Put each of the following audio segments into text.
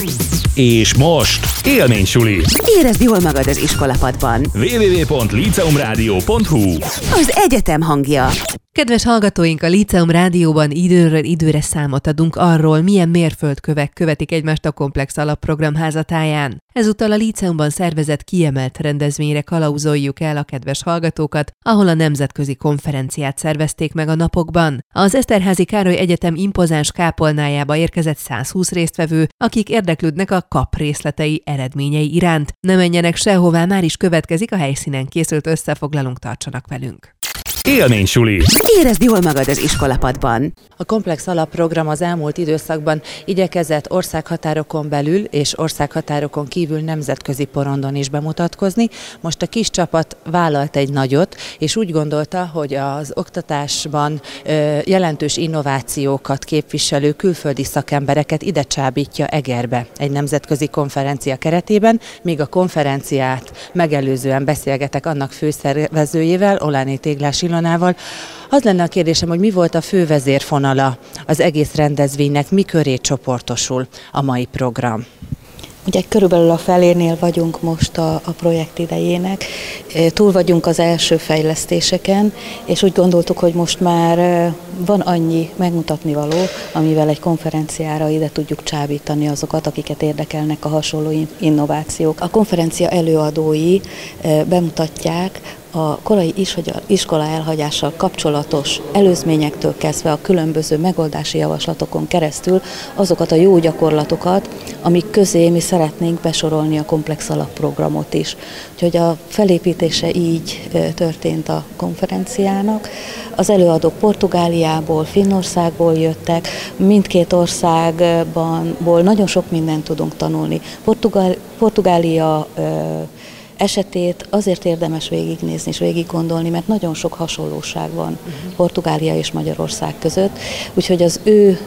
Peace. És most élménysuli. Érezd jól magad az iskolapadban. www.liceumradio.hu Az egyetem hangja. Kedves hallgatóink, a Líceum Rádióban időről időre számot adunk arról, milyen mérföldkövek követik egymást a Komplex Alapprogram házatáján. Ezúttal a Líceumban szervezett kiemelt rendezvényre kalauzoljuk el a kedves hallgatókat, ahol a nemzetközi konferenciát szervezték meg a napokban. Az Eszterházi Károly Egyetem impozáns kápolnájába érkezett 120 résztvevő, akik érdeklődnek a kap részletei eredményei iránt. Ne menjenek sehová, már is következik a helyszínen készült összefoglalunk, tartsanak velünk. Élménysuli. Érezd jól magad az iskolapadban. A komplex alapprogram az elmúlt időszakban igyekezett országhatárokon belül és országhatárokon kívül nemzetközi porondon is bemutatkozni. Most a kis csapat vállalt egy nagyot, és úgy gondolta, hogy az oktatásban jelentős innovációkat képviselő külföldi szakembereket ide csábítja Egerbe egy nemzetközi konferencia keretében, míg a konferenciát megelőzően beszélgetek annak főszervezőjével, Oláné Téglás Ilonával. Az lenne a kérdésem, hogy mi volt a fő vezérfonala az egész rendezvénynek, mi köré csoportosul a mai program? Ugye körülbelül a felénél vagyunk most a, a projekt idejének, túl vagyunk az első fejlesztéseken, és úgy gondoltuk, hogy most már van annyi megmutatni való, amivel egy konferenciára ide tudjuk csábítani azokat, akiket érdekelnek a hasonló innovációk. A konferencia előadói bemutatják a korai iskola elhagyással kapcsolatos előzményektől kezdve a különböző megoldási javaslatokon keresztül azokat a jó gyakorlatokat, amik közé mi szeretnénk besorolni a komplex alapprogramot is. Úgyhogy a felépítése így történt a konferenciának. Az előadók Portugáliából, Finnországból jöttek, mindkét országban nagyon sok mindent tudunk tanulni. Portugál, Portugália esetét azért érdemes végignézni és végig gondolni, mert nagyon sok hasonlóság van uh-huh. Portugália és Magyarország között, úgyhogy az ő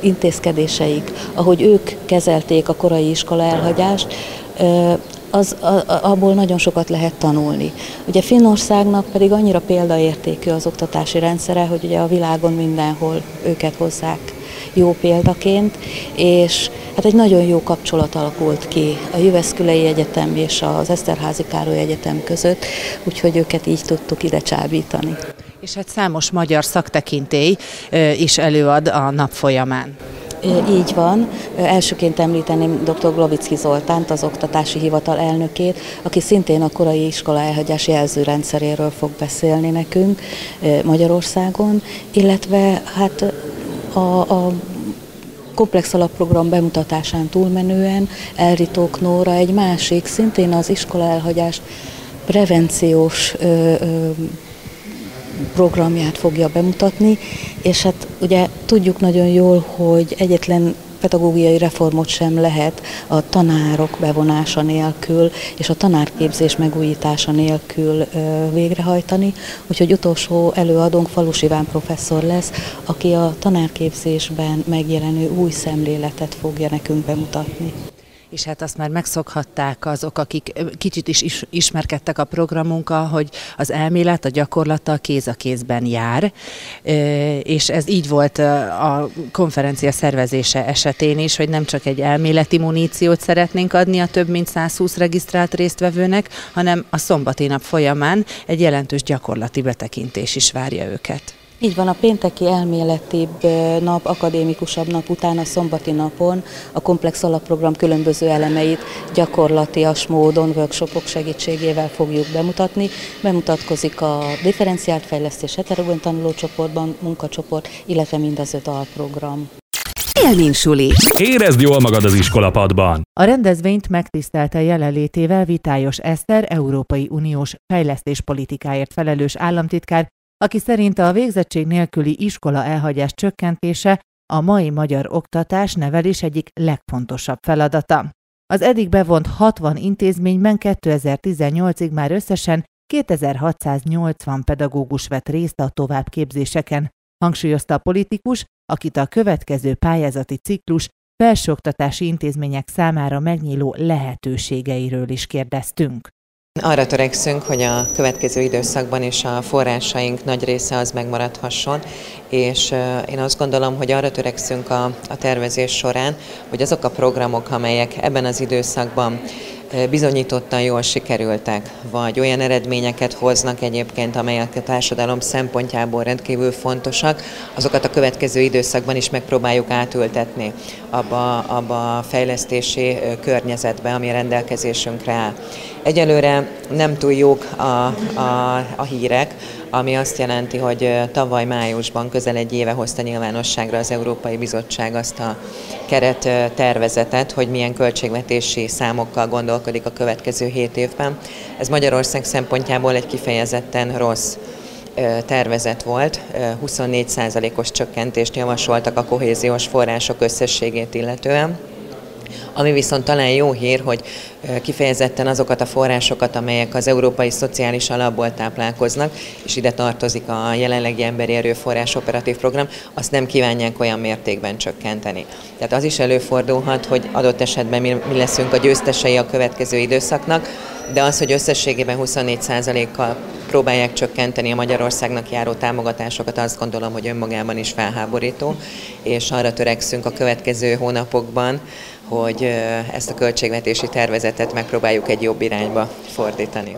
intézkedéseik, ahogy ők kezelték a korai iskola elhagyást, az, a, abból nagyon sokat lehet tanulni. Ugye Finnországnak pedig annyira példaértékű az oktatási rendszere, hogy ugye a világon mindenhol őket hozzák jó példaként, és hát egy nagyon jó kapcsolat alakult ki a Jöveszkülei Egyetem és az Eszterházi Károly Egyetem között, úgyhogy őket így tudtuk ide csábítani. És hát számos magyar szaktekintély is előad a nap folyamán. Így van. Elsőként említeném dr. Glovicki Zoltánt, az Oktatási Hivatal elnökét, aki szintén a korai iskola elhagyás jelzőrendszeréről fog beszélni nekünk Magyarországon, illetve hát a, a komplex alapprogram bemutatásán túlmenően Elritók Nóra egy másik, szintén az iskola elhagyást prevenciós ö, ö, programját fogja bemutatni, és hát ugye tudjuk nagyon jól, hogy egyetlen pedagógiai reformot sem lehet a tanárok bevonása nélkül és a tanárképzés megújítása nélkül végrehajtani. Úgyhogy utolsó előadónk Falus Iván professzor lesz, aki a tanárképzésben megjelenő új szemléletet fogja nekünk bemutatni és hát azt már megszokhatták azok, akik kicsit is ismerkedtek a programunkkal, hogy az elmélet, a gyakorlata kéz a kézben jár, és ez így volt a konferencia szervezése esetén is, hogy nem csak egy elméleti muníciót szeretnénk adni a több mint 120 regisztrált résztvevőnek, hanem a szombati nap folyamán egy jelentős gyakorlati betekintés is várja őket. Így van, a pénteki elméletibb nap, akadémikusabb nap után a szombati napon a komplex alapprogram különböző elemeit gyakorlatias módon, workshopok segítségével fogjuk bemutatni. Bemutatkozik a differenciált fejlesztés heterogén tanulócsoportban, munkacsoport, illetve mind az öt alprogram. Élménysuli. Érezd jól magad az iskolapadban. A rendezvényt megtisztelte jelenlétével Vitályos Eszter, Európai Uniós fejlesztéspolitikáért felelős államtitkár, aki szerint a végzettség nélküli iskola elhagyás csökkentése a mai magyar oktatás nevelés egyik legfontosabb feladata. Az eddig bevont 60 intézményben 2018-ig már összesen 2680 pedagógus vett részt a továbbképzéseken, hangsúlyozta a politikus, akit a következő pályázati ciklus felsőoktatási intézmények számára megnyíló lehetőségeiről is kérdeztünk. Arra törekszünk, hogy a következő időszakban is a forrásaink nagy része az megmaradhasson, és én azt gondolom, hogy arra törekszünk a, a tervezés során, hogy azok a programok, amelyek ebben az időszakban bizonyítottan jól sikerültek, vagy olyan eredményeket hoznak egyébként, amelyek a társadalom szempontjából rendkívül fontosak, azokat a következő időszakban is megpróbáljuk átültetni abba, abba a fejlesztési környezetbe, ami rendelkezésünkre áll. Egyelőre nem túl jók a, a, a hírek, ami azt jelenti, hogy tavaly májusban közel egy éve hozta nyilvánosságra az Európai Bizottság azt a keret tervezetet, hogy milyen költségvetési számokkal gondolkodik a következő hét évben. Ez Magyarország szempontjából egy kifejezetten rossz tervezet volt, 24%-os csökkentést javasoltak a kohéziós források összességét illetően. Ami viszont talán jó hír, hogy kifejezetten azokat a forrásokat, amelyek az Európai Szociális Alapból táplálkoznak, és ide tartozik a jelenlegi emberi erőforrás operatív program, azt nem kívánják olyan mértékben csökkenteni. Tehát az is előfordulhat, hogy adott esetben mi, leszünk a győztesei a következő időszaknak, de az, hogy összességében 24%-kal próbálják csökkenteni a Magyarországnak járó támogatásokat, azt gondolom, hogy önmagában is felháborító, és arra törekszünk a következő hónapokban, hogy ezt a költségvetési tervezetet megpróbáljuk egy jobb irányba fordítani.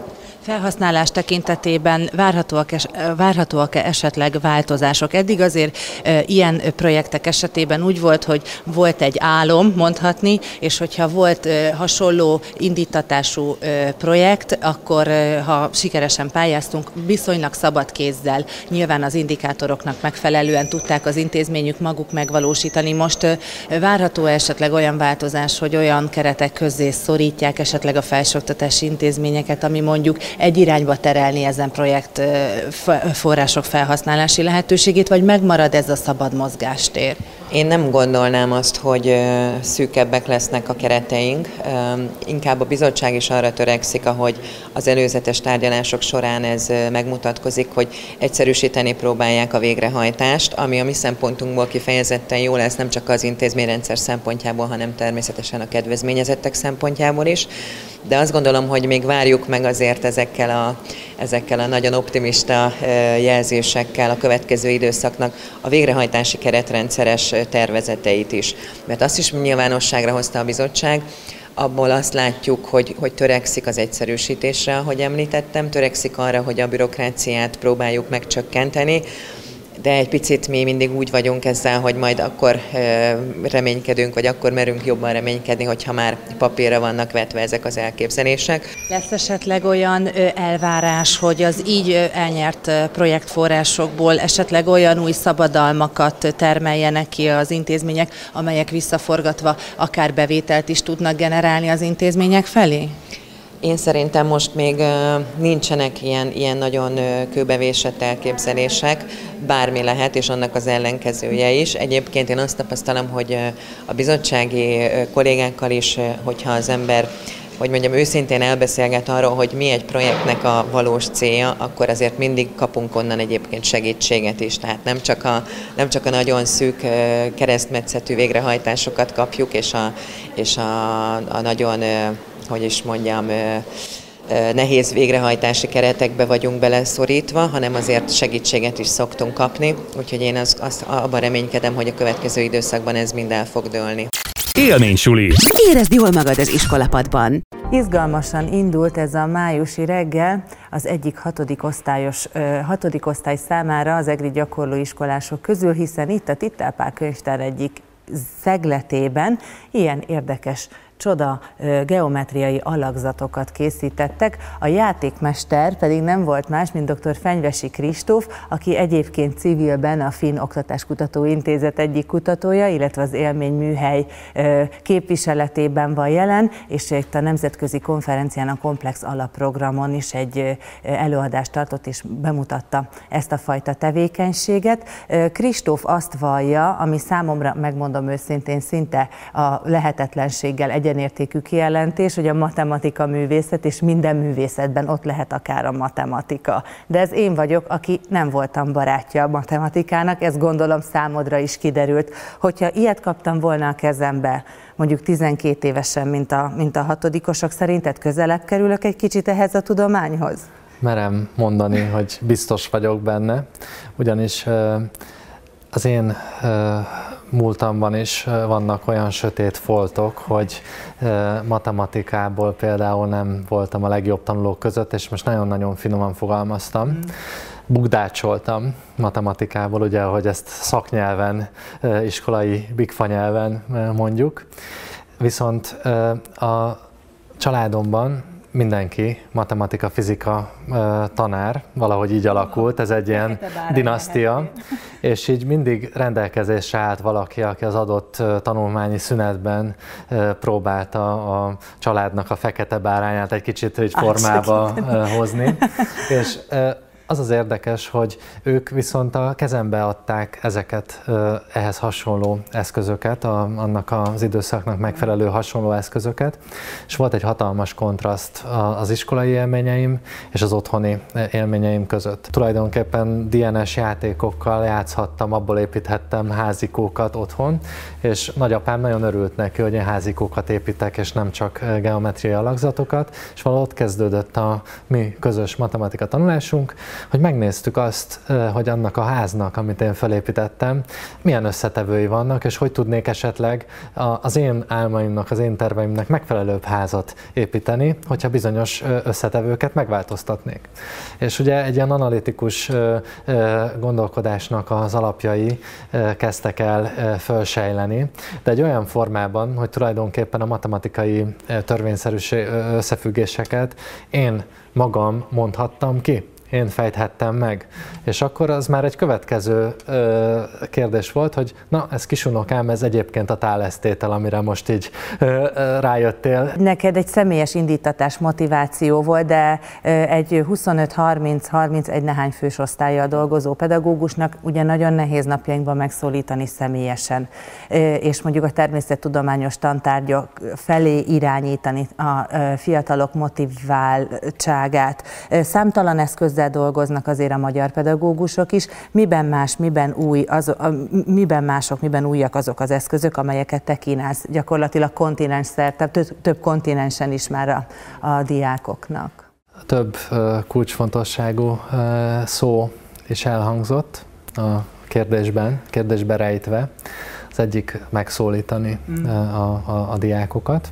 Felhasználás tekintetében várhatóak, es, várhatóak-e esetleg változások? Eddig azért e, ilyen projektek esetében úgy volt, hogy volt egy álom, mondhatni, és hogyha volt e, hasonló indítatású e, projekt, akkor e, ha sikeresen pályáztunk, viszonylag szabad kézzel, nyilván az indikátoroknak megfelelően tudták az intézményük maguk megvalósítani. Most e, várható esetleg olyan változás, hogy olyan keretek közé szorítják esetleg a felsőoktatási intézményeket, ami mondjuk egy irányba terelni ezen projekt források felhasználási lehetőségét, vagy megmarad ez a szabad mozgástér? Én nem gondolnám azt, hogy szűkebbek lesznek a kereteink. Inkább a bizottság is arra törekszik, ahogy az előzetes tárgyalások során ez megmutatkozik, hogy egyszerűsíteni próbálják a végrehajtást, ami a mi szempontunkból kifejezetten jó lesz, nem csak az intézményrendszer szempontjából, hanem természetesen a kedvezményezettek szempontjából is. De azt gondolom, hogy még várjuk meg azért ezekkel a, ezekkel a nagyon optimista jelzésekkel a következő időszaknak a végrehajtási keretrendszeres tervezeteit is. Mert azt is nyilvánosságra hozta a bizottság, abból azt látjuk, hogy, hogy törekszik az egyszerűsítésre, ahogy említettem, törekszik arra, hogy a bürokráciát próbáljuk megcsökkenteni, de egy picit mi mindig úgy vagyunk ezzel, hogy majd akkor reménykedünk, vagy akkor merünk jobban reménykedni, hogyha már papírra vannak vetve ezek az elképzelések. Lesz esetleg olyan elvárás, hogy az így elnyert projektforrásokból esetleg olyan új szabadalmakat termeljenek ki az intézmények, amelyek visszaforgatva akár bevételt is tudnak generálni az intézmények felé? Én szerintem most még nincsenek ilyen, ilyen nagyon kőbevésett elképzelések, bármi lehet, és annak az ellenkezője is. Egyébként én azt tapasztalom, hogy a bizottsági kollégákkal is, hogyha az ember hogy mondjam, őszintén elbeszélget arról, hogy mi egy projektnek a valós célja, akkor azért mindig kapunk onnan egyébként segítséget is. Tehát nem csak a, nem csak a nagyon szűk keresztmetszetű végrehajtásokat kapjuk, és a, és a, a nagyon hogy is mondjam, nehéz végrehajtási keretekbe vagyunk beleszorítva, hanem azért segítséget is szoktunk kapni, úgyhogy én az, azt abban reménykedem, hogy a következő időszakban ez mind el fog dőlni. Élmény suli. Érezd jól magad az iskolapadban. Izgalmasan indult ez a májusi reggel az egyik hatodik, osztályos, hatodik osztály számára az EGRI gyakorlóiskolások közül, hiszen itt a Tittelpál könyvtár egyik szegletében ilyen érdekes csoda geometriai alakzatokat készítettek. A játékmester pedig nem volt más, mint dr. Fenyvesi Kristóf, aki egyébként civilben a Finn Oktatáskutató Intézet egyik kutatója, illetve az élményműhely képviseletében van jelen, és itt a nemzetközi konferencián a Komplex alapprogramon is egy előadást tartott és bemutatta ezt a fajta tevékenységet. Kristóf azt vallja, ami számomra, megmondom őszintén, szinte a lehetetlenséggel egy egyenértékű kijelentés, hogy a matematika művészet, és minden művészetben ott lehet akár a matematika. De ez én vagyok, aki nem voltam barátja a matematikának, ez gondolom számodra is kiderült. Hogyha ilyet kaptam volna a kezembe, mondjuk 12 évesen, mint a, mint a hatodikosok, szerinted közelebb kerülök egy kicsit ehhez a tudományhoz? Merem mondani, hogy biztos vagyok benne, ugyanis az én múltamban is vannak olyan sötét foltok, hogy matematikából például nem voltam a legjobb tanulók között, és most nagyon-nagyon finoman fogalmaztam. Mm. Bugdácsoltam matematikából, ugye, hogy ezt szaknyelven, iskolai bigfa nyelven mondjuk. Viszont a családomban mindenki matematika, fizika tanár, valahogy így alakult, ez egy ilyen dinasztia, és így mindig rendelkezésre állt valaki, aki az adott tanulmányi szünetben próbálta a családnak a fekete bárányát egy kicsit egy formába hozni. És az az érdekes, hogy ők viszont a kezembe adták ezeket ehhez hasonló eszközöket, a, annak az időszaknak megfelelő hasonló eszközöket, és volt egy hatalmas kontraszt az iskolai élményeim és az otthoni élményeim között. Tulajdonképpen DNS játékokkal játszhattam, abból építhettem házikókat otthon, és nagyapám nagyon örült neki, hogy én házikókat építek, és nem csak geometriai alakzatokat, és valahogy ott kezdődött a mi közös matematika tanulásunk, hogy megnéztük azt, hogy annak a háznak, amit én felépítettem, milyen összetevői vannak, és hogy tudnék esetleg az én álmaimnak, az én terveimnek megfelelőbb házat építeni, hogyha bizonyos összetevőket megváltoztatnék. És ugye egy ilyen analitikus gondolkodásnak az alapjai kezdtek el fölsejleni, de egy olyan formában, hogy tulajdonképpen a matematikai törvényszerűség összefüggéseket én magam mondhattam ki én fejthettem meg. És akkor az már egy következő ö, kérdés volt, hogy na, ez kisunokám, ez egyébként a tálesztétel, amire most így ö, ö, rájöttél. Neked egy személyes indítatás, motiváció volt, de ö, egy 25-30-31 nehány fős osztálya dolgozó pedagógusnak ugye nagyon nehéz napjainkban megszólítani személyesen, ö, és mondjuk a természettudományos tantárgyak felé irányítani a ö, fiatalok motiváltságát. Számtalan eszköz ezzel dolgoznak azért a magyar pedagógusok is. Miben más, miben új, az, a, miben mások, miben újak azok az eszközök, amelyeket te kínálsz gyakorlatilag kontinens szerte, több, több kontinensen is már a, a diákoknak? Több kulcsfontosságú szó is elhangzott a kérdésben, kérdésbe rejtve. Az egyik megszólítani mm. a, a, a diákokat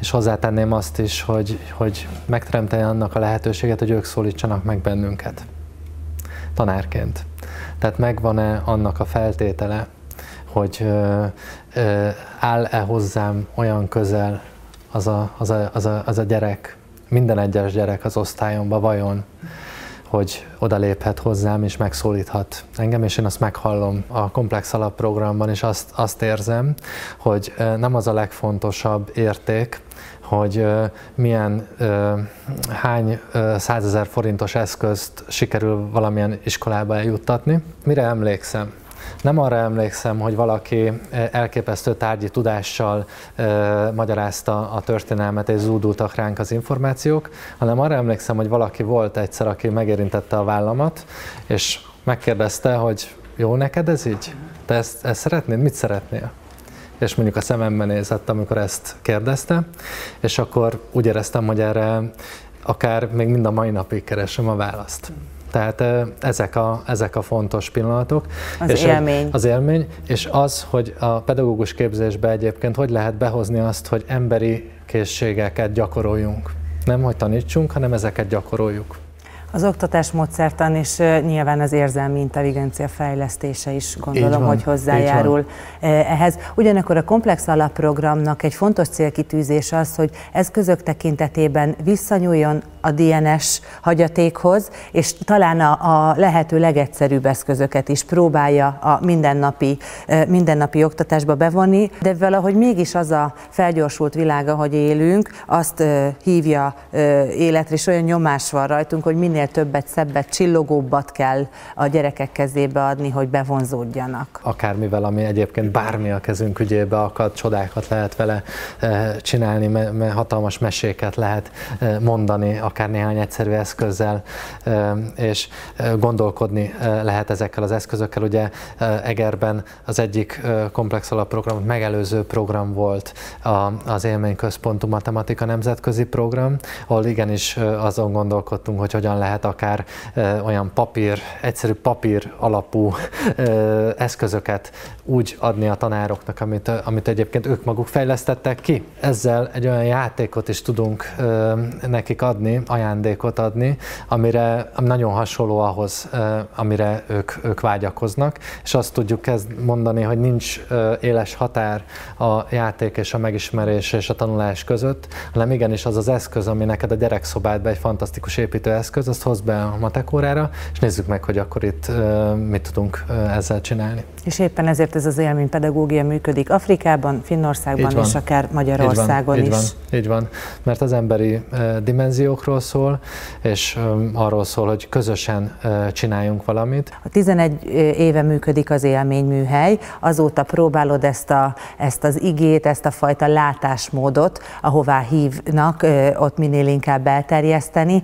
és hozzátenném azt is, hogy, hogy megteremteni annak a lehetőséget, hogy ők szólítsanak meg bennünket tanárként. Tehát megvan-e annak a feltétele, hogy ö, ö, áll-e hozzám olyan közel az a, az, a, az, a, az a gyerek, minden egyes gyerek az osztályomba vajon, hogy odaléphet hozzám és megszólíthat engem, és én azt meghallom a komplex alapprogramban, és azt, azt érzem, hogy nem az a legfontosabb érték, hogy milyen, hány százezer forintos eszközt sikerül valamilyen iskolába eljuttatni. Mire emlékszem? Nem arra emlékszem, hogy valaki elképesztő tárgyi tudással magyarázta a történelmet, és zúdultak ránk az információk, hanem arra emlékszem, hogy valaki volt egyszer, aki megérintette a vállamat, és megkérdezte, hogy jó neked ez így? Te ezt, ezt szeretnéd? Mit szeretnél? És mondjuk a szememben nézett, amikor ezt kérdezte, és akkor úgy éreztem, hogy erre akár még mind a mai napig keresem a választ. Tehát ezek a, ezek a fontos pillanatok. Az és élmény. Az élmény, és az, hogy a pedagógus képzésbe egyébként hogy lehet behozni azt, hogy emberi készségeket gyakoroljunk. Nem, hogy tanítsunk, hanem ezeket gyakoroljuk. Az oktatás módszertan és nyilván az érzelmi intelligencia fejlesztése is gondolom, van, hogy hozzájárul ehhez. Ugyanakkor a komplex alapprogramnak egy fontos célkitűzés az, hogy eszközök tekintetében visszanyúljon a DNS hagyatékhoz, és talán a, a lehető legegyszerűbb eszközöket is próbálja a mindennapi, mindennapi oktatásba bevonni, de valahogy mégis az a felgyorsult világ, ahogy élünk, azt hívja életre, és olyan nyomás van rajtunk, hogy minél többet, szebbet, csillogóbbat kell a gyerekek kezébe adni, hogy bevonzódjanak. Akármivel, ami egyébként bármi a kezünk ügyébe akad, csodákat lehet vele csinálni, me- hatalmas meséket lehet mondani, akár néhány egyszerű eszközzel, és gondolkodni lehet ezekkel az eszközökkel. Ugye Egerben az egyik komplex alapprogram, megelőző program volt az élményközpontú matematika nemzetközi program, ahol igenis azon gondolkodtunk, hogy hogyan lehet akár olyan papír, egyszerű papír alapú eszközöket úgy adni a tanároknak, amit, amit egyébként ők maguk fejlesztettek ki. Ezzel egy olyan játékot is tudunk nekik adni, ajándékot adni, amire ami nagyon hasonló ahhoz, amire ők, ők vágyakoznak, és azt tudjuk kezd mondani, hogy nincs éles határ a játék és a megismerés és a tanulás között, hanem igenis az az eszköz, ami neked a gyerekszobádba egy fantasztikus építőeszköz, azt hoz be a matekórára, és nézzük meg, hogy akkor itt mit tudunk ezzel csinálni. És éppen ezért ez az élménypedagógia működik Afrikában, Finnországban és akár Magyarországon így is. Van, így van, így van, mert az emberi dimenziókról szól, és arról szól, hogy közösen csináljunk valamit. A 11 éve működik az élményműhely, azóta próbálod ezt, a, ezt az igét, ezt a fajta látásmódot, ahová hívnak, ott minél inkább elterjeszteni,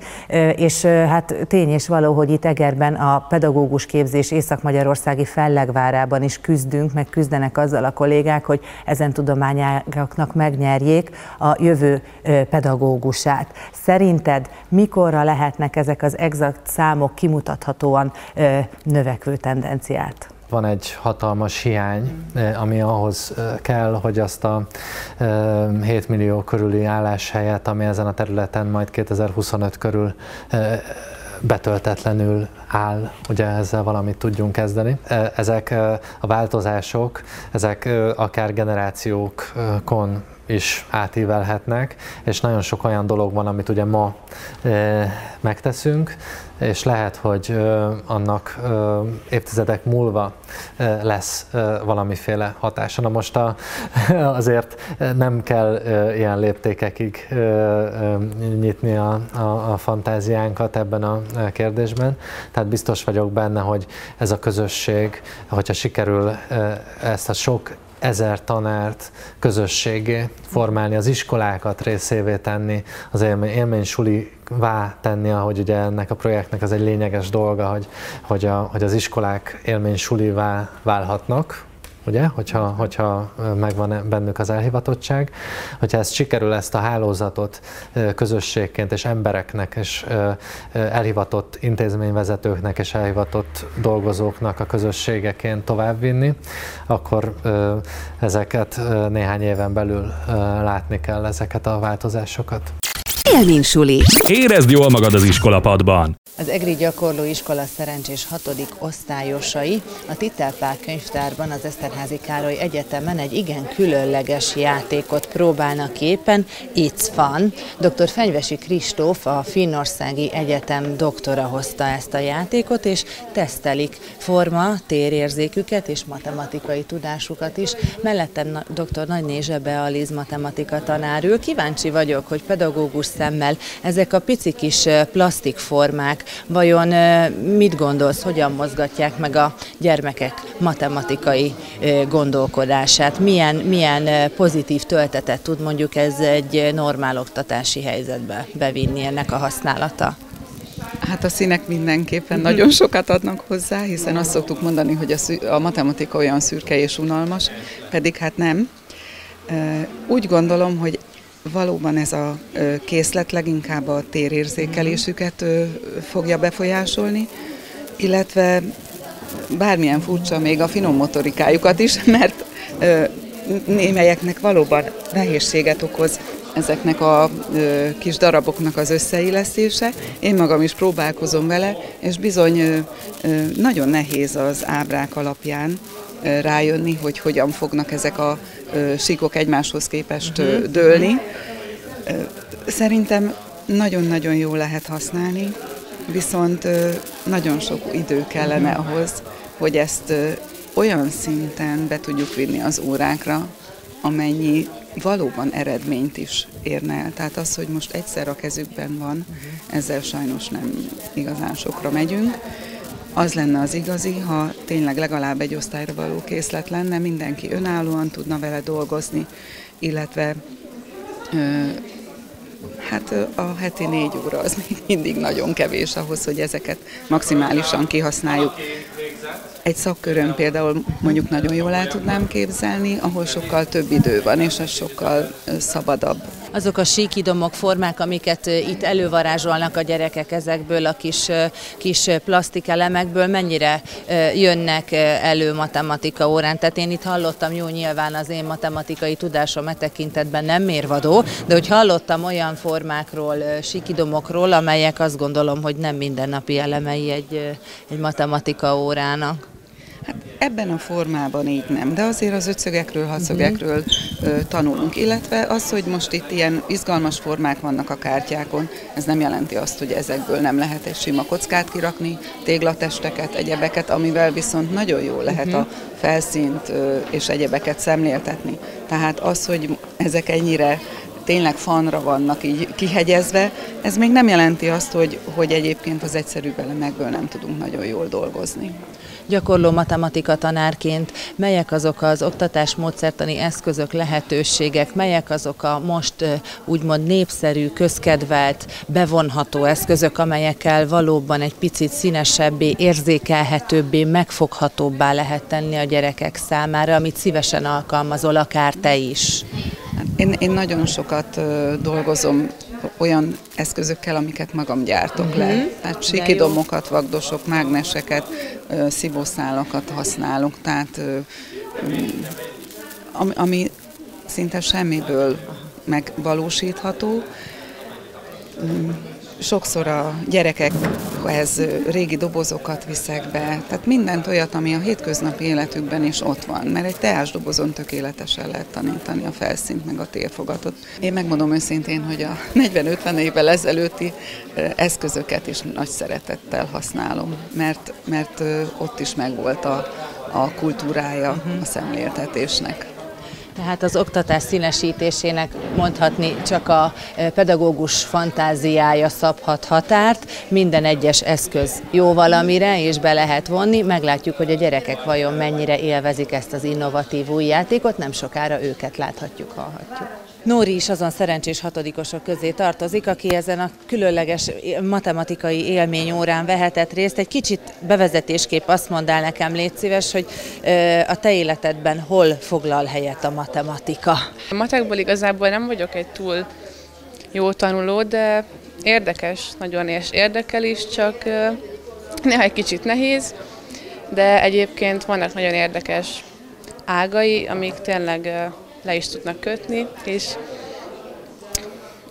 és hát tény és való, hogy itt Egerben a pedagógus képzés Észak-Magyarországi fellegvárában is küzdünk, meg küzdenek azzal a kollégák, hogy ezen tudományágaknak megnyerjék a jövő pedagógusát. Szerinted mikorra lehetnek ezek az exakt számok kimutathatóan növekvő tendenciát? van egy hatalmas hiány, ami ahhoz kell, hogy azt a 7 millió körüli álláshelyet, ami ezen a területen majd 2025 körül betöltetlenül áll, ugye ezzel valamit tudjunk kezdeni. Ezek a változások, ezek akár generációkon is átívelhetnek, és nagyon sok olyan dolog van, amit ugye ma e, megteszünk, és lehet, hogy e, annak e, évtizedek múlva e, lesz e, valamiféle hatása. Na most a, azért nem kell e, ilyen léptékekig e, e, nyitni a, a, a fantáziánkat ebben a kérdésben, tehát biztos vagyok benne, hogy ez a közösség, hogyha sikerül e, ezt a sok ezer tanárt közösségé formálni, az iskolákat részévé tenni, az élmény, élmény vá tenni, ahogy ugye ennek a projektnek az egy lényeges dolga, hogy, hogy, a, hogy az iskolák élmény sulivá válhatnak, ugye, hogyha, hogyha megvan bennük az elhivatottság, hogyha ezt sikerül ezt a hálózatot közösségként és embereknek és elhivatott intézményvezetőknek és elhivatott dolgozóknak a közösségeként továbbvinni, akkor ezeket néhány éven belül látni kell ezeket a változásokat. Élménysuli. Érezd jól magad az iskolapadban. Az EGRI gyakorló iskola szerencsés hatodik osztályosai a Titelpál könyvtárban az Eszterházi Károly Egyetemen egy igen különleges játékot próbálnak éppen, It's Fun. Dr. Fenyvesi Kristóf, a Finnországi Egyetem doktora hozta ezt a játékot, és tesztelik forma, térérzéküket és matematikai tudásukat is. Mellettem dr. Nagynézse Bealiz matematika tanár. Kíváncsi vagyok, hogy pedagógus szemmel ezek a pici kis plastikformák vajon mit gondolsz, hogyan mozgatják meg a gyermekek matematikai gondolkodását? Milyen, milyen pozitív töltetet tud mondjuk ez egy normál oktatási helyzetbe bevinni ennek a használata? Hát a színek mindenképpen nagyon sokat adnak hozzá, hiszen azt szoktuk mondani, hogy a, szü- a matematika olyan szürke és unalmas, pedig hát nem. Úgy gondolom, hogy valóban ez a készlet leginkább a térérzékelésüket fogja befolyásolni, illetve bármilyen furcsa még a finom motorikájukat is, mert némelyeknek valóban nehézséget okoz ezeknek a kis daraboknak az összeillesztése. Én magam is próbálkozom vele, és bizony nagyon nehéz az ábrák alapján rájönni, hogy hogyan fognak ezek a síkok egymáshoz képest mhm. dőlni. Szerintem nagyon-nagyon jó lehet használni, viszont nagyon sok idő kellene ahhoz, hogy ezt olyan szinten be tudjuk vinni az órákra, amennyi valóban eredményt is érne el. Tehát az, hogy most egyszer a kezükben van, ezzel sajnos nem igazán sokra megyünk. Az lenne az igazi, ha tényleg legalább egy osztályra való készlet lenne, mindenki önállóan tudna vele dolgozni, illetve Hát a heti négy óra az még mindig nagyon kevés ahhoz, hogy ezeket maximálisan kihasználjuk. Egy szakkörön például mondjuk nagyon jól el tudnám képzelni, ahol sokkal több idő van, és az sokkal szabadabb. Azok a síkidomok, formák, amiket itt elővarázsolnak a gyerekek ezekből a kis, kis plastikelemekből, mennyire jönnek elő matematika órán? Tehát én itt hallottam, jó nyilván az én matematikai tudásom e tekintetben nem mérvadó, de hogy hallottam olyan formákról, síkidomokról, amelyek azt gondolom, hogy nem mindennapi elemei egy, egy matematika órának. Hát ebben a formában így nem, de azért az ötszögekről, hatszögekről uh-huh. tanulunk, illetve az, hogy most itt ilyen izgalmas formák vannak a kártyákon, ez nem jelenti azt, hogy ezekből nem lehet egy sima kockát kirakni, téglatesteket, egyebeket, amivel viszont nagyon jól lehet uh-huh. a felszínt és egyebeket szemléltetni. Tehát az, hogy ezek ennyire tényleg fanra vannak így kihegyezve, ez még nem jelenti azt, hogy, hogy egyébként az egyszerűbb elemekből nem tudunk nagyon jól dolgozni gyakorló matematika tanárként melyek azok az oktatás módszertani eszközök, lehetőségek, melyek azok a most úgymond népszerű, közkedvelt, bevonható eszközök, amelyekkel valóban egy picit színesebbé, érzékelhetőbbé, megfoghatóbbá lehet tenni a gyerekek számára, amit szívesen alkalmazol, akár te is. Én, én nagyon sokat dolgozom olyan eszközökkel, amiket magam gyártok uh-huh. le. Mhm. Tehát síkidomokat, vagdosok, mágneseket, szívószálakat használok, tehát ami, ami szinte semmiből megvalósítható sokszor a gyerekekhez régi dobozokat viszek be, tehát mindent olyat, ami a hétköznapi életükben is ott van, mert egy teásdobozon tökéletesen lehet tanítani a felszínt, meg a térfogatot. Én megmondom őszintén, hogy a 40-50 évvel ezelőtti eszközöket is nagy szeretettel használom, mert, mert ott is megvolt a, a kultúrája a szemléltetésnek. Tehát az oktatás színesítésének mondhatni csak a pedagógus fantáziája szabhat határt, minden egyes eszköz jó valamire, és be lehet vonni. Meglátjuk, hogy a gyerekek vajon mennyire élvezik ezt az innovatív új játékot, nem sokára őket láthatjuk, hallhatjuk. Nóri is azon szerencsés hatodikosok közé tartozik, aki ezen a különleges matematikai élmény órán vehetett részt. Egy kicsit bevezetésképp azt mondál nekem, légy szíves, hogy a te életedben hol foglal helyet a matematika? A matekból igazából nem vagyok egy túl jó tanuló, de érdekes, nagyon és érdekel is, csak néha egy kicsit nehéz, de egyébként vannak nagyon érdekes ágai, amik tényleg le is tudnak kötni, és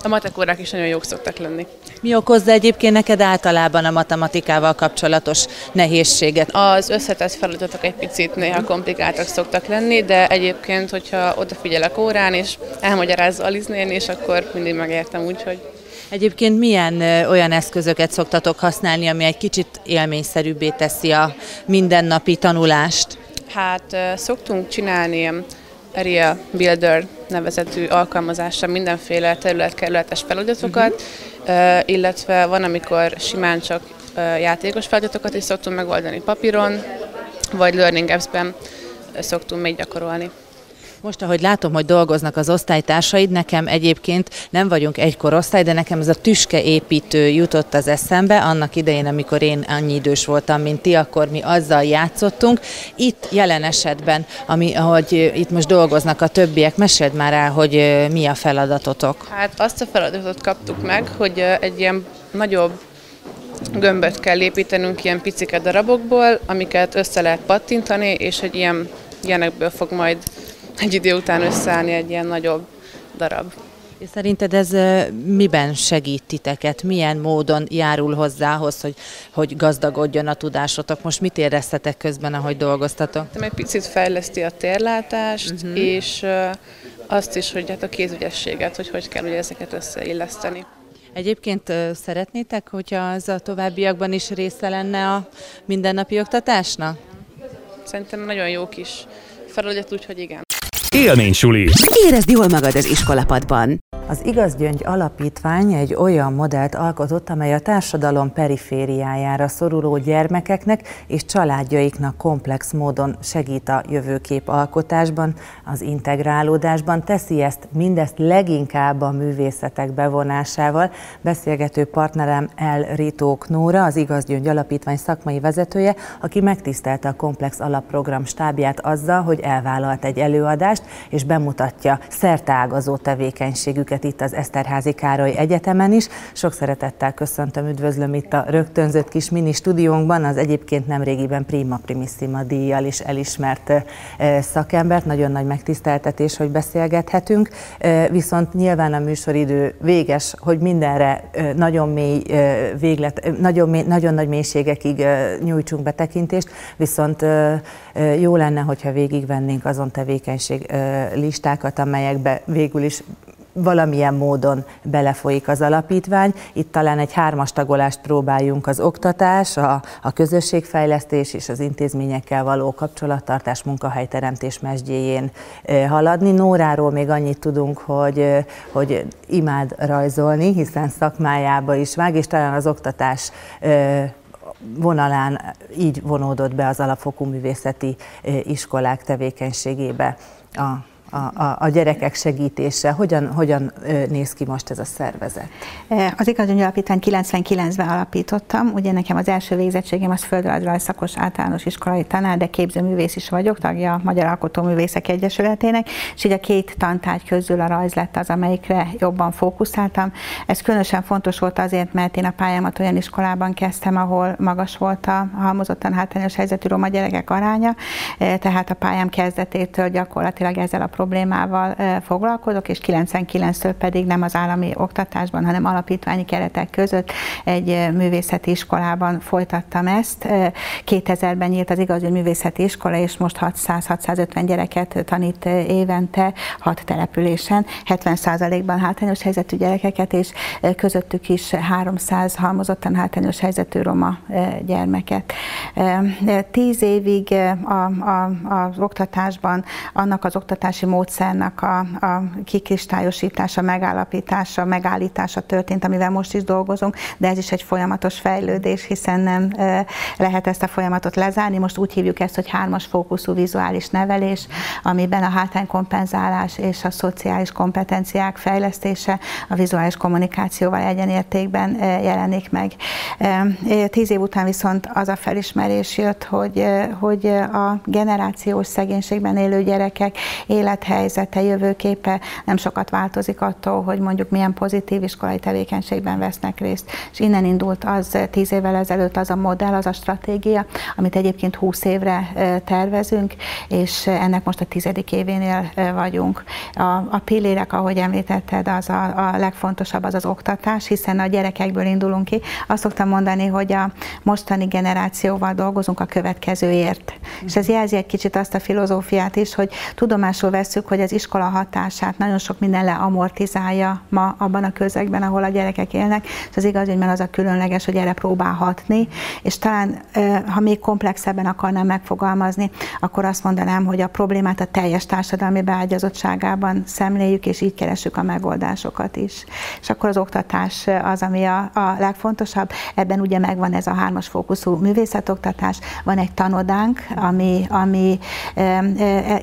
a matekórák is nagyon jók szoktak lenni. Mi okozza egyébként neked általában a matematikával kapcsolatos nehézséget? Az összetett feladatok egy picit néha komplikáltak szoktak lenni, de egyébként, hogyha odafigyelek órán, és elmagyarázza Aliznén, és akkor mindig megértem úgy, hogy Egyébként milyen olyan eszközöket szoktatok használni, ami egy kicsit élményszerűbbé teszi a mindennapi tanulást? Hát szoktunk csinálni Area Builder nevezetű alkalmazással mindenféle területkerületes feladatokat, uh-huh. illetve van, amikor simán csak játékos feladatokat is szoktunk megoldani papíron, vagy Learning Apps-ben szoktunk még gyakorolni. Most, ahogy látom, hogy dolgoznak az osztálytársaid, nekem egyébként nem vagyunk egy korosztály, de nekem ez a tüske építő jutott az eszembe. Annak idején, amikor én annyi idős voltam, mint ti, akkor mi azzal játszottunk. Itt jelen esetben, ami, ahogy itt most dolgoznak a többiek, meséld már el, hogy mi a feladatotok. Hát azt a feladatot kaptuk meg, hogy egy ilyen nagyobb gömböt kell építenünk ilyen picike darabokból, amiket össze lehet pattintani, és hogy ilyen ilyenekből fog majd egy idő után összeállni egy ilyen nagyobb darab. És szerinted ez miben segít titeket? Milyen módon járul hozzához, hogy, hogy gazdagodjon a tudásotok? Most mit éreztetek közben, ahogy dolgoztatok? Egy picit fejleszti a térlátást, uh-huh. és azt is, hogy hát a kézügyességet, hogy hogy kell ugye ezeket összeilleszteni. Egyébként szeretnétek, hogyha az a továbbiakban is része lenne a mindennapi oktatásnak? Szerintem nagyon jó kis feladat, úgyhogy igen. Élménysuli. Érezd jól magad az iskolapadban. Az Igaz Gyöngy Alapítvány egy olyan modellt alkotott, amely a társadalom perifériájára szoruló gyermekeknek és családjaiknak komplex módon segít a jövőkép alkotásban, az integrálódásban. Teszi ezt mindezt leginkább a művészetek bevonásával. Beszélgető partnerem El Ritók Nóra, az Igaz Gyöngy Alapítvány szakmai vezetője, aki megtisztelte a komplex alapprogram stábját azzal, hogy elvállalt egy előadást, és bemutatja szerteágazó tevékenységüket itt az Eszterházi Károly Egyetemen is. Sok szeretettel köszöntöm, üdvözlöm itt a rögtönzött kis mini stúdiónkban az egyébként nemrégiben Prima Primissima díjjal is elismert szakembert. Nagyon nagy megtiszteltetés, hogy beszélgethetünk, viszont nyilván a műsoridő véges, hogy mindenre nagyon mély véglet, nagyon, mély, nagyon nagy mélységekig nyújtsunk betekintést, viszont jó lenne, hogyha végigvennénk azon tevékenység listákat, amelyekbe végül is valamilyen módon belefolyik az alapítvány. Itt talán egy hármas tagolást próbáljunk az oktatás, a, a közösségfejlesztés és az intézményekkel való kapcsolattartás, munkahelyteremtés mesdjéjén haladni. Nóráról még annyit tudunk, hogy, hogy imád rajzolni, hiszen szakmájába is vág, és talán az oktatás vonalán így vonódott be az alapfokú művészeti iskolák tevékenységébe a a, a, a gyerekek segítése. Hogyan, hogyan néz ki most ez a szervezet? Az Igazony Alapítvány 99-ben alapítottam. Ugye nekem az első végzettségem az földrajzrajz szakos általános iskolai tanár, de képzőművész is vagyok, tagja a Magyar Alkotóművészek Egyesületének, és így a két tantárgy közül a rajz lett az, amelyikre jobban fókuszáltam. Ez különösen fontos volt azért, mert én a pályámat olyan iskolában kezdtem, ahol magas volt a halmozottan hátrányos helyzetű roma gyerekek aránya, tehát a pályám kezdetétől gyakorlatilag ezzel a problémával foglalkozok, és 99-től pedig nem az állami oktatásban, hanem alapítványi keretek között egy művészeti iskolában folytattam ezt. 2000-ben nyílt az igazi művészeti iskola, és most 600-650 gyereket tanít évente, hat településen, 70%-ban hátrányos helyzetű gyerekeket, és közöttük is 300 halmozottan hátrányos helyzetű roma gyermeket. Tíz évig a, a, az oktatásban annak az oktatási oktatási módszernek a, a kikristályosítása, megállapítása, megállítása történt, amivel most is dolgozunk, de ez is egy folyamatos fejlődés, hiszen nem lehet ezt a folyamatot lezárni. Most úgy hívjuk ezt, hogy hármas fókuszú vizuális nevelés, amiben a hátránykompenzálás és a szociális kompetenciák fejlesztése a vizuális kommunikációval egyenértékben jelenik meg. Tíz év után viszont az a felismerés jött, hogy, hogy a generációs szegénységben élő gyerekek élet élethelyzete, jövőképe nem sokat változik attól, hogy mondjuk milyen pozitív iskolai tevékenységben vesznek részt. És innen indult az tíz évvel ezelőtt az a modell, az a stratégia, amit egyébként húsz évre tervezünk, és ennek most a tizedik événél vagyunk. A, a pillérek, ahogy említetted, az a, a legfontosabb az az oktatás, hiszen a gyerekekből indulunk ki. Azt szoktam mondani, hogy a mostani generációval dolgozunk a következőért. Mm. És ez jelzi egy kicsit azt a filozófiát is, hogy tudomásul vesz veszük, hogy az iskola hatását nagyon sok minden leamortizálja ma abban a közegben, ahol a gyerekek élnek, és az igaz, hogy az a különleges, hogy erre próbál hatni, és talán, ha még komplexebben akarnám megfogalmazni, akkor azt mondanám, hogy a problémát a teljes társadalmi beágyazottságában szemléljük, és így keresünk a megoldásokat is. És akkor az oktatás az, ami a, a legfontosabb. Ebben ugye megvan ez a hármas fókuszú művészetoktatás, van egy tanodánk, ami, ami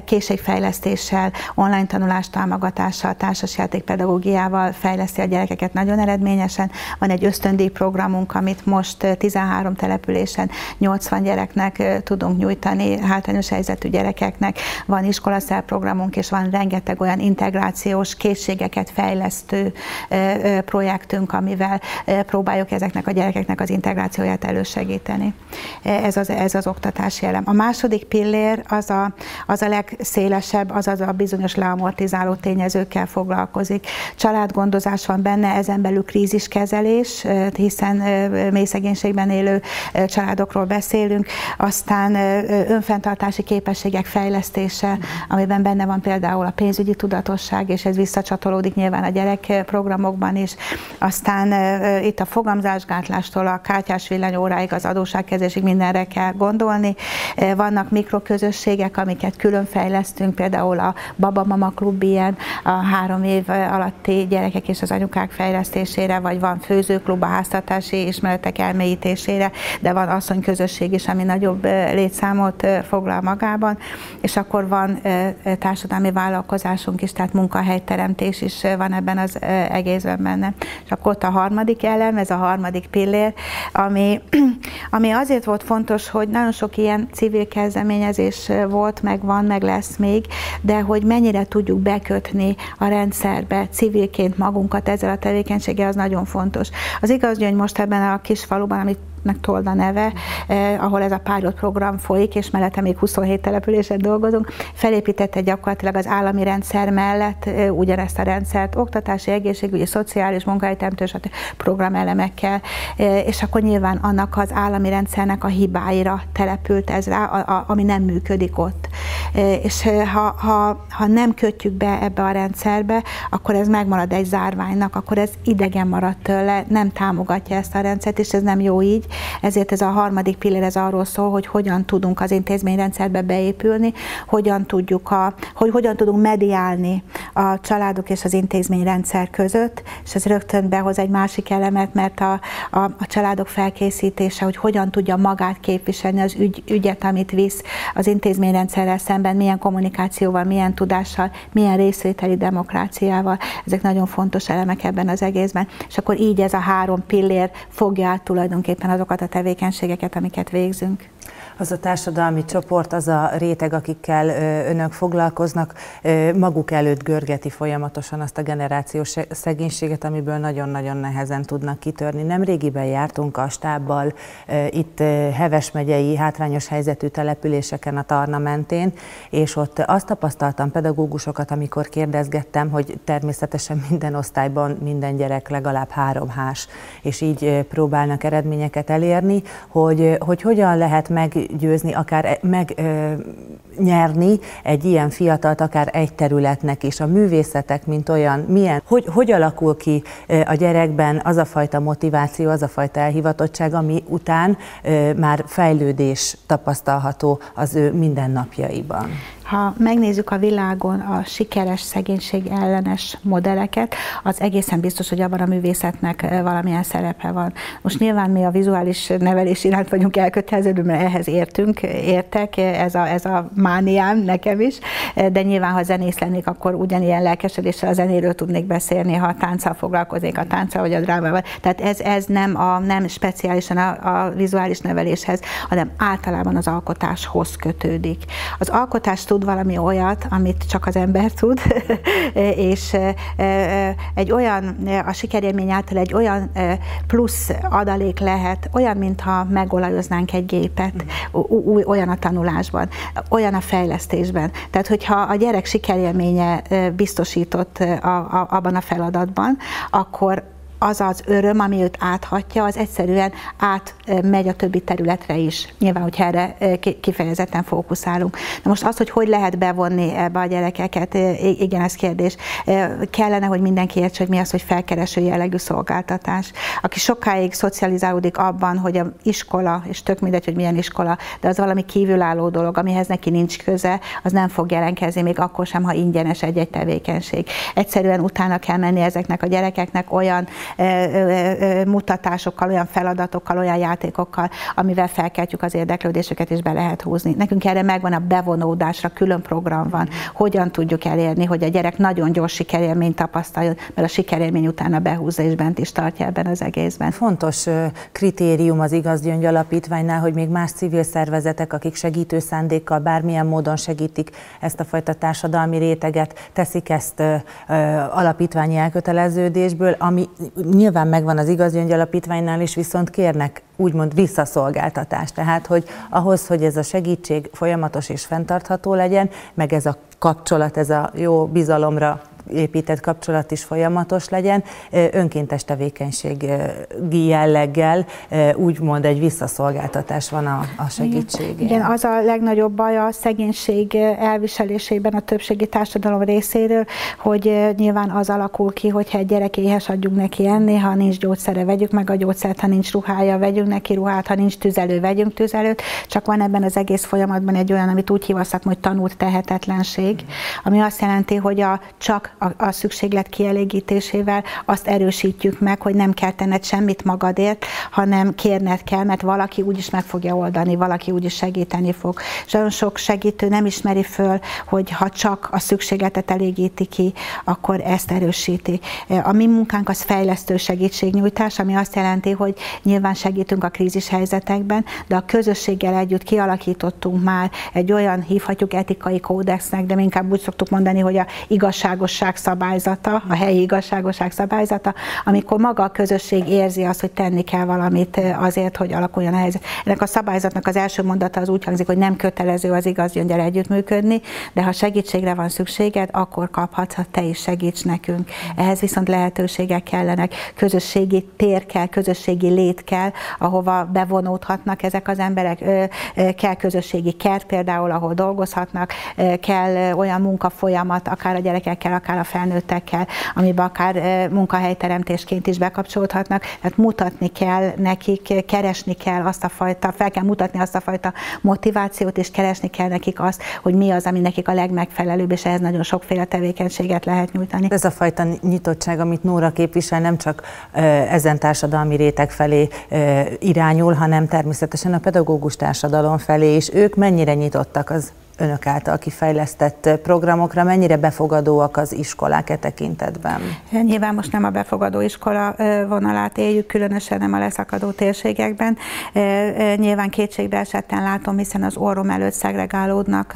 készségfejlesztés segítéssel, online tanulás támogatással, társasjátékpedagógiával fejleszti a gyerekeket nagyon eredményesen. Van egy ösztöndíj programunk, amit most 13 településen 80 gyereknek tudunk nyújtani, hátrányos helyzetű gyerekeknek. Van iskolaszel programunk, és van rengeteg olyan integrációs készségeket fejlesztő projektünk, amivel próbáljuk ezeknek a gyerekeknek az integrációját elősegíteni. Ez az, ez az oktatási elem. A második pillér az a, az a legszélesebb, az az a bizonyos leamortizáló tényezőkkel foglalkozik. Családgondozás van benne, ezen belül kríziskezelés, hiszen mély szegénységben élő családokról beszélünk, aztán önfenntartási képességek fejlesztése, amiben benne van például a pénzügyi tudatosság, és ez visszacsatolódik nyilván a gyerekprogramokban is. Aztán itt a fogamzásgátlástól a kártyás villanyóráig, az adóságkezésig mindenre kell gondolni. Vannak mikroközösségek, amiket külön fejlesztünk, például a Baba Mama Klub ilyen a három év alatti gyerekek és az anyukák fejlesztésére, vagy van főzőklub a háztartási ismeretek elmélyítésére, de van asszonyközösség is, ami nagyobb létszámot foglal magában, és akkor van társadalmi vállalkozásunk is, tehát munkahelyteremtés is van ebben az egészben benne. És akkor ott a harmadik elem, ez a harmadik pillér, ami, ami azért volt fontos, hogy nagyon sok ilyen civil kezdeményezés volt, meg van, meg lesz még, de hogy mennyire tudjuk bekötni a rendszerbe civilként magunkat ezzel a tevékenységgel, az nagyon fontos. Az igaz, hogy most ebben a kis faluban, amit nek Tolda neve, eh, ahol ez a pilot program folyik, és mellette még 27 településen dolgozunk, felépítette gyakorlatilag az állami rendszer mellett eh, ugyanezt a rendszert, oktatási, egészségügyi, szociális, munkahelyteremtős programelemekkel, eh, és akkor nyilván annak az állami rendszernek a hibáira települt ez rá, a, a, ami nem működik ott. Eh, és eh, ha, ha, ha nem kötjük be ebbe a rendszerbe, akkor ez megmarad egy zárványnak, akkor ez idegen marad tőle, nem támogatja ezt a rendszert, és ez nem jó így. Ezért ez a harmadik pillér ez arról szól, hogy hogyan tudunk az intézményrendszerbe beépülni, hogyan tudjuk a, hogy hogyan tudunk mediálni a családok és az intézményrendszer között, és ez rögtön behoz egy másik elemet, mert a, a, a családok felkészítése, hogy hogyan tudja magát képviselni az ügy, ügyet, amit visz az intézményrendszerrel szemben, milyen kommunikációval, milyen tudással, milyen részvételi demokráciával. Ezek nagyon fontos elemek ebben az egészben. És akkor így ez a három pillér fogja át tulajdonképpen azokat a tevékenységeket, amiket végzünk az a társadalmi csoport, az a réteg, akikkel önök foglalkoznak, maguk előtt görgeti folyamatosan azt a generációs szegénységet, amiből nagyon-nagyon nehezen tudnak kitörni. Nem régiben jártunk a stábbal itt Heves megyei hátrányos helyzetű településeken a Tarna mentén, és ott azt tapasztaltam pedagógusokat, amikor kérdezgettem, hogy természetesen minden osztályban minden gyerek legalább három hás, és így próbálnak eredményeket elérni, hogy, hogy hogyan lehet meg győzni, akár e- megnyerni egy ilyen fiatalt, akár egy területnek is. A művészetek, mint olyan, milyen, hogy, hogy alakul ki a gyerekben az a fajta motiváció, az a fajta elhivatottság, ami után már fejlődés tapasztalható az ő mindennapjaiban. Ha megnézzük a világon a sikeres szegénység ellenes modelleket, az egészen biztos, hogy abban a művészetnek valamilyen szerepe van. Most nyilván mi a vizuális nevelés iránt vagyunk elköteleződő, mert ehhez értünk, értek, ez a, ez a mániám nekem is, de nyilván, ha zenész lennék, akkor ugyanilyen lelkesedéssel a zenéről tudnék beszélni, ha a tánccal foglalkoznék, a tánccal vagy a drámával. Tehát ez, ez nem, a, nem speciálisan a, a vizuális neveléshez, hanem általában az alkotáshoz kötődik. Az alkotás tud valami olyat, amit csak az ember tud, és egy olyan, a sikerélmény által egy olyan plusz adalék lehet, olyan, mintha megolajoznánk egy gépet, új, olyan a tanulásban, olyan a fejlesztésben. Tehát, hogyha a gyerek sikerélménye biztosított abban a feladatban, akkor az az öröm, ami őt áthatja, az egyszerűen átmegy a többi területre is. Nyilván, hogyha erre kifejezetten fókuszálunk. Na most az, hogy hogy lehet bevonni ebbe a gyerekeket, igen, ez kérdés. Kellene, hogy mindenki értse, hogy mi az, hogy felkereső jellegű szolgáltatás. Aki sokáig szocializálódik abban, hogy a iskola, és tök mindegy, hogy milyen iskola, de az valami kívülálló dolog, amihez neki nincs köze, az nem fog jelentkezni, még akkor sem, ha ingyenes egy-egy tevékenység. Egyszerűen utána kell menni ezeknek a gyerekeknek olyan mutatásokkal, olyan feladatokkal, olyan játékokkal, amivel felkeltjük az érdeklődésüket, és be lehet húzni. Nekünk erre megvan a bevonódásra, külön program van. Hogyan tudjuk elérni, hogy a gyerek nagyon gyors sikerélményt tapasztaljon, mert a sikerélmény utána behúzza és bent is tartja ebben az egészben. Fontos kritérium az Igaz Gyöngy Alapítványnál, hogy még más civil szervezetek, akik segítő szándékkal bármilyen módon segítik ezt a fajta társadalmi réteget, teszik ezt alapítványi elköteleződésből, ami nyilván megvan az igazgyöngy alapítványnál is, viszont kérnek úgymond visszaszolgáltatást. Tehát, hogy ahhoz, hogy ez a segítség folyamatos és fenntartható legyen, meg ez a kapcsolat, ez a jó bizalomra épített kapcsolat is folyamatos legyen, önkéntes tevékenységi jelleggel úgymond egy visszaszolgáltatás van a, a segítségén. Igen, az a legnagyobb baj a szegénység elviselésében a többségi társadalom részéről, hogy nyilván az alakul ki, hogyha egy gyerek éhes adjunk neki enni, ha nincs gyógyszere, vegyük meg a gyógyszert, ha nincs ruhája, vegyünk neki ruhát, ha nincs tüzelő, vegyünk tüzelőt, csak van ebben az egész folyamatban egy olyan, amit úgy hív hogy tanult tehetetlenség, ami azt jelenti, hogy a csak a, a szükséglet kielégítésével azt erősítjük meg, hogy nem kell tenned semmit magadért, hanem kérned kell, mert valaki úgyis meg fogja oldani, valaki úgyis segíteni fog. És nagyon sok segítő nem ismeri föl, hogy ha csak a szükségletet elégíti ki, akkor ezt erősíti. A mi munkánk az fejlesztő segítségnyújtás, ami azt jelenti, hogy nyilván segítünk a krízis helyzetekben, de a közösséggel együtt kialakítottunk már egy olyan, hívhatjuk etikai kódexnek, de inkább úgy szoktuk mondani, hogy a igazságos igazság szabályzata, a helyi igazságosság szabályzata, amikor maga a közösség érzi azt, hogy tenni kell valamit eh, azért, hogy alakuljon a helyzet. Ennek a szabályzatnak az első mondata az úgy hangzik, hogy nem kötelező az igaz gyöngyel együttműködni, de ha segítségre van szükséged, akkor kaphatsz, ha te is segíts nekünk. Ehhez viszont lehetőségek kellenek, közösségi tér kell, közösségi lét kell, ahova bevonódhatnak ezek az emberek, kell közösségi kert például, ahol dolgozhatnak, kell olyan munkafolyamat, akár a gyerekekkel, akár akár a felnőttekkel, amiben akár munkahelyteremtésként is bekapcsolódhatnak. Tehát mutatni kell nekik, keresni kell azt a fajta, fel kell mutatni azt a fajta motivációt, és keresni kell nekik azt, hogy mi az, ami nekik a legmegfelelőbb, és ehhez nagyon sokféle tevékenységet lehet nyújtani. Ez a fajta nyitottság, amit Nóra képvisel, nem csak ezen társadalmi réteg felé irányul, hanem természetesen a pedagógus társadalom felé is. Ők mennyire nyitottak az önök által kifejlesztett programokra, mennyire befogadóak az iskolák e tekintetben? Nyilván most nem a befogadó iskola vonalát éljük, különösen nem a leszakadó térségekben. Nyilván kétségbe esetten látom, hiszen az orrom előtt szegregálódnak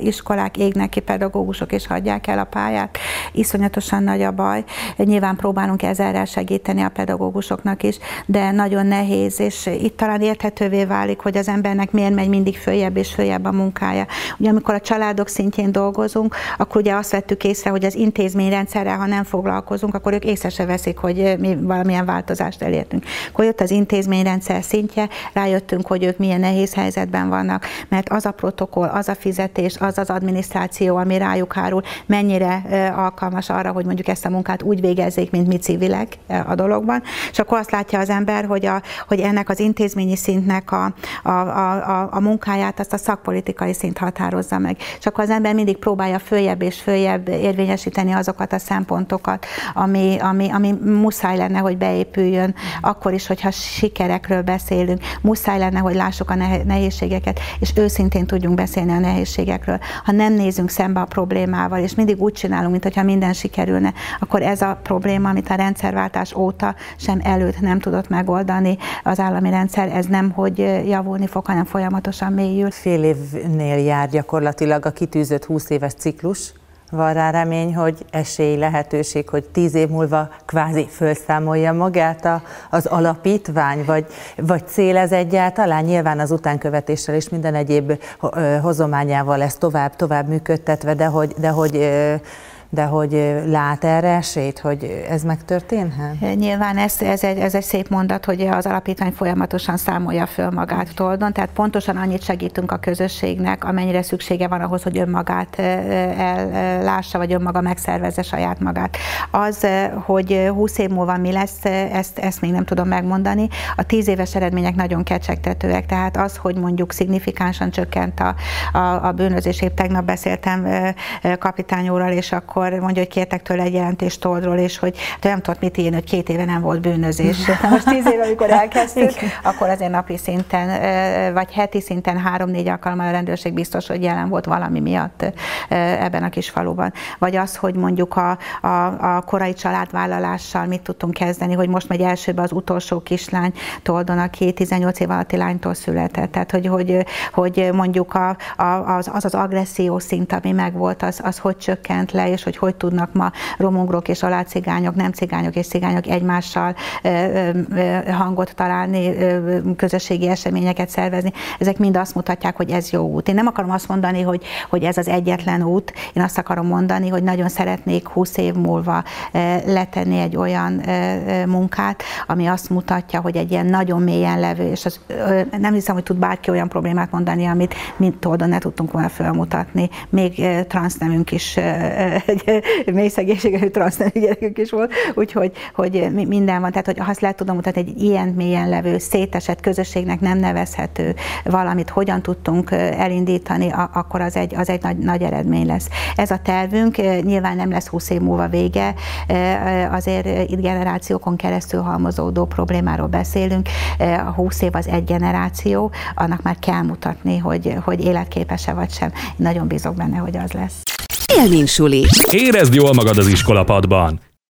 iskolák, égnek ki pedagógusok és hagyják el a pályát. Iszonyatosan nagy a baj. Nyilván próbálunk ezerrel segíteni a pedagógusoknak is, de nagyon nehéz, és itt talán érthetővé válik, hogy az embernek miért megy mindig följebb és följebb a munkája. Ugye amikor a családok szintjén dolgozunk, akkor ugye azt vettük észre, hogy az intézményrendszerrel, ha nem foglalkozunk, akkor ők észre se veszik, hogy mi valamilyen változást elértünk. Akkor jött az intézményrendszer szintje, rájöttünk, hogy ők milyen nehéz helyzetben vannak, mert az a protokoll, az a fizetés, az az adminisztráció, ami rájuk hárul, mennyire alkalmas arra, hogy mondjuk ezt a munkát úgy végezzék, mint mi civilek a dologban. És akkor azt látja az ember, hogy, a, hogy ennek az intézményi szintnek a, a, a, a munkáját azt a szakpolitikai szint határozza meg. És akkor az ember mindig próbálja följebb és följebb érvényesíteni azokat a szempontokat, ami, ami, ami muszáj lenne, hogy beépüljön, akkor is, hogyha sikerekről beszélünk, muszáj lenne, hogy lássuk a nehézségeket, és őszintén tudjunk beszélni a nehézségekről. Ha nem nézünk szembe a problémával, és mindig úgy csinálunk, mintha minden sikerülne, akkor ez a probléma, amit a rendszerváltás óta sem előtt nem tudott megoldani az állami rendszer, ez nem, hogy javulni fog, hanem folyamatosan mélyül. Fél évnél jár gyakorlatilag a kitűzött 20 éves ciklus, van rá remény, hogy esély, lehetőség, hogy tíz év múlva kvázi felszámolja magát a, az alapítvány, vagy, vagy cél ez egyáltalán? Nyilván az utánkövetéssel és minden egyéb hozományával lesz tovább, tovább működtetve, de hogy, de hogy de hogy lát erre esélyt, hogy ez megtörténhet? Nyilván ez, ez, egy, ez egy szép mondat, hogy az alapítvány folyamatosan számolja föl magát toldon, tehát pontosan annyit segítünk a közösségnek, amennyire szüksége van ahhoz, hogy önmagát ellássa, vagy önmaga megszervezze saját magát. Az, hogy 20 év múlva mi lesz, ezt, ezt még nem tudom megmondani. A 10 éves eredmények nagyon kecsegtetőek, tehát az, hogy mondjuk szignifikánsan csökkent a, a, a bűnözés, épp tegnap beszéltem kapitányóral, és akkor akkor mondja, hogy kértek tőle egy jelentést toldról, és hogy de nem tudott mit írni, hogy két éve nem volt bűnözés. Most tíz éve, amikor elkezdtük, akkor azért napi szinten, vagy heti szinten három-négy alkalommal a rendőrség biztos, hogy jelen volt valami miatt ebben a kis faluban. Vagy az, hogy mondjuk a, a, a korai családvállalással mit tudtunk kezdeni, hogy most megy elsőbe az utolsó kislány toldon, aki 18 év alatti lánytól született. Tehát, hogy, hogy, hogy mondjuk a, a, az, az az agresszió szint, ami megvolt, az, az hogy csökkent le, és hogy hogy tudnak ma romungrok és alácigányok, nem cigányok és cigányok egymással hangot találni, közösségi eseményeket szervezni. Ezek mind azt mutatják, hogy ez jó út. Én nem akarom azt mondani, hogy, hogy ez az egyetlen út, én azt akarom mondani, hogy nagyon szeretnék 20 év múlva letenni egy olyan munkát, ami azt mutatja, hogy egy ilyen nagyon mélyen levő, és az, nem hiszem, hogy tud bárki olyan problémát mondani, amit mint oldon ne tudtunk volna felmutatni. Még transznemünk is, mély szegénységű transznemű gyerekünk is volt, úgyhogy hogy minden van. Tehát, hogy azt lehet tudom mutatni, egy ilyen mélyen levő, szétesett közösségnek nem nevezhető valamit hogyan tudtunk elindítani, akkor az egy, az egy nagy, nagy eredmény lesz. Ez a tervünk, nyilván nem lesz 20 év múlva vége, azért itt generációkon keresztül halmozódó problémáról beszélünk. A 20 év az egy generáció, annak már kell mutatni, hogy, hogy életképes-e vagy sem. Nagyon bízok benne, hogy az lesz. Élmény suli. Érezd jól magad az iskolapadban.